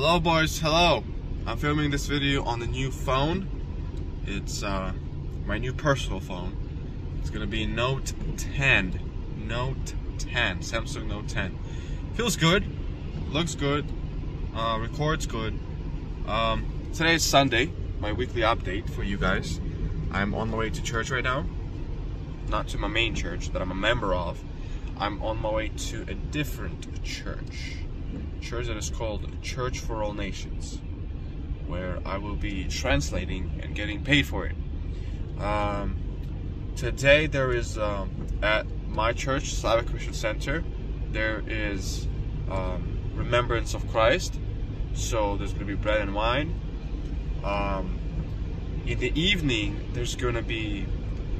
Hello boys, hello. I'm filming this video on the new phone. It's uh, my new personal phone. It's gonna be Note 10. Note 10, Samsung Note 10. Feels good, looks good, uh, records good. Um, today is Sunday, my weekly update for you guys. I'm on my way to church right now. Not to my main church that I'm a member of. I'm on my way to a different church. Church that is called Church for All Nations, where I will be translating and getting paid for it. Um, today there is um, at my church, Slavic Christian Center, there is um, Remembrance of Christ. So there's going to be bread and wine. Um, in the evening, there's going to be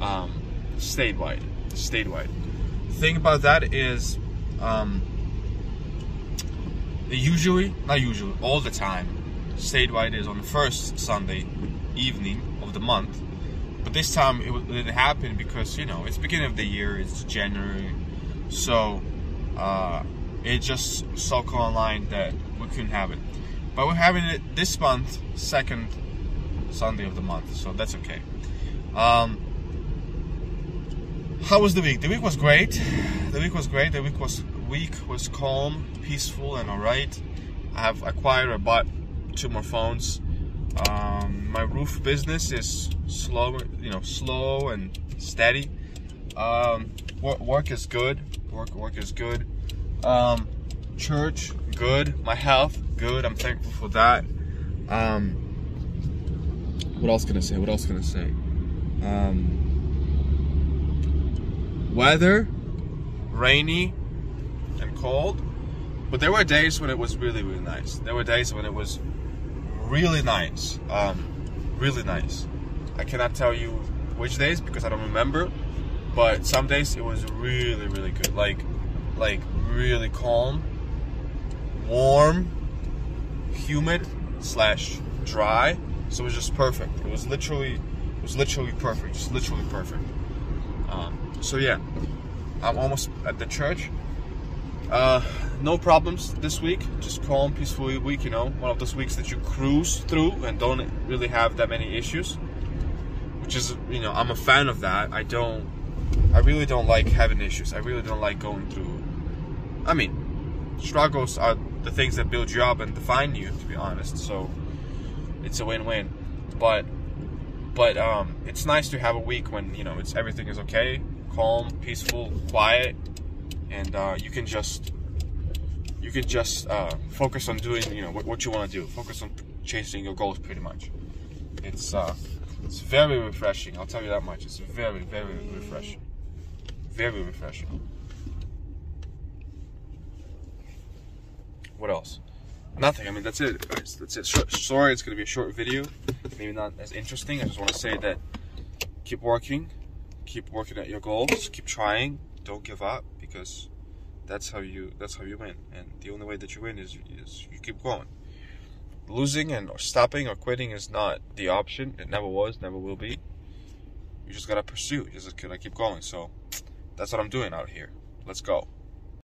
um, statewide. Statewide. The thing about that is, um, usually, not usually, all the time, statewide is on the first Sunday evening of the month. But this time it, didn't happen because you know it's beginning of the year, it's January, so uh, it just stuck online that we couldn't have it. But we're having it this month, second Sunday of the month, so that's okay. Um, how was the week? The week was great. The week was great. The week was week was calm, peaceful, and alright. I have acquired or bought two more phones. Um, my roof business is slow, you know, slow and steady. Um, work, work is good. Work work is good. Um, church good. My health good. I'm thankful for that. Um, what else can I say? What else can I say? Um, weather, rainy and cold, but there were days when it was really, really nice. There were days when it was really nice, um, really nice. I cannot tell you which days because I don't remember, but some days it was really, really good. Like, like really calm, warm, humid slash dry. So it was just perfect. It was literally, it was literally perfect. Just literally perfect. Um, so yeah, I'm almost at the church. Uh, no problems this week. Just calm, peaceful week. You know, one of those weeks that you cruise through and don't really have that many issues. Which is, you know, I'm a fan of that. I don't, I really don't like having issues. I really don't like going through. I mean, struggles are the things that build you up and define you. To be honest, so it's a win-win. But, but um, it's nice to have a week when you know it's everything is okay, calm, peaceful, quiet, and uh, you can just you can just uh, focus on doing you know what, what you want to do. Focus on chasing your goals, pretty much. It's uh, it's very refreshing. I'll tell you that much. It's very very refreshing. Very refreshing. What else? Nothing. I mean, that's it. That's it. Sorry, it's gonna be a short video. Maybe not as interesting. I just want to say that keep working, keep working at your goals, keep trying. Don't give up because that's how you that's how you win. And the only way that you win is is you keep going. Losing and or stopping or quitting is not the option. It never was, never will be. You just gotta pursue. You just gotta keep going. So that's what I'm doing out here. Let's go.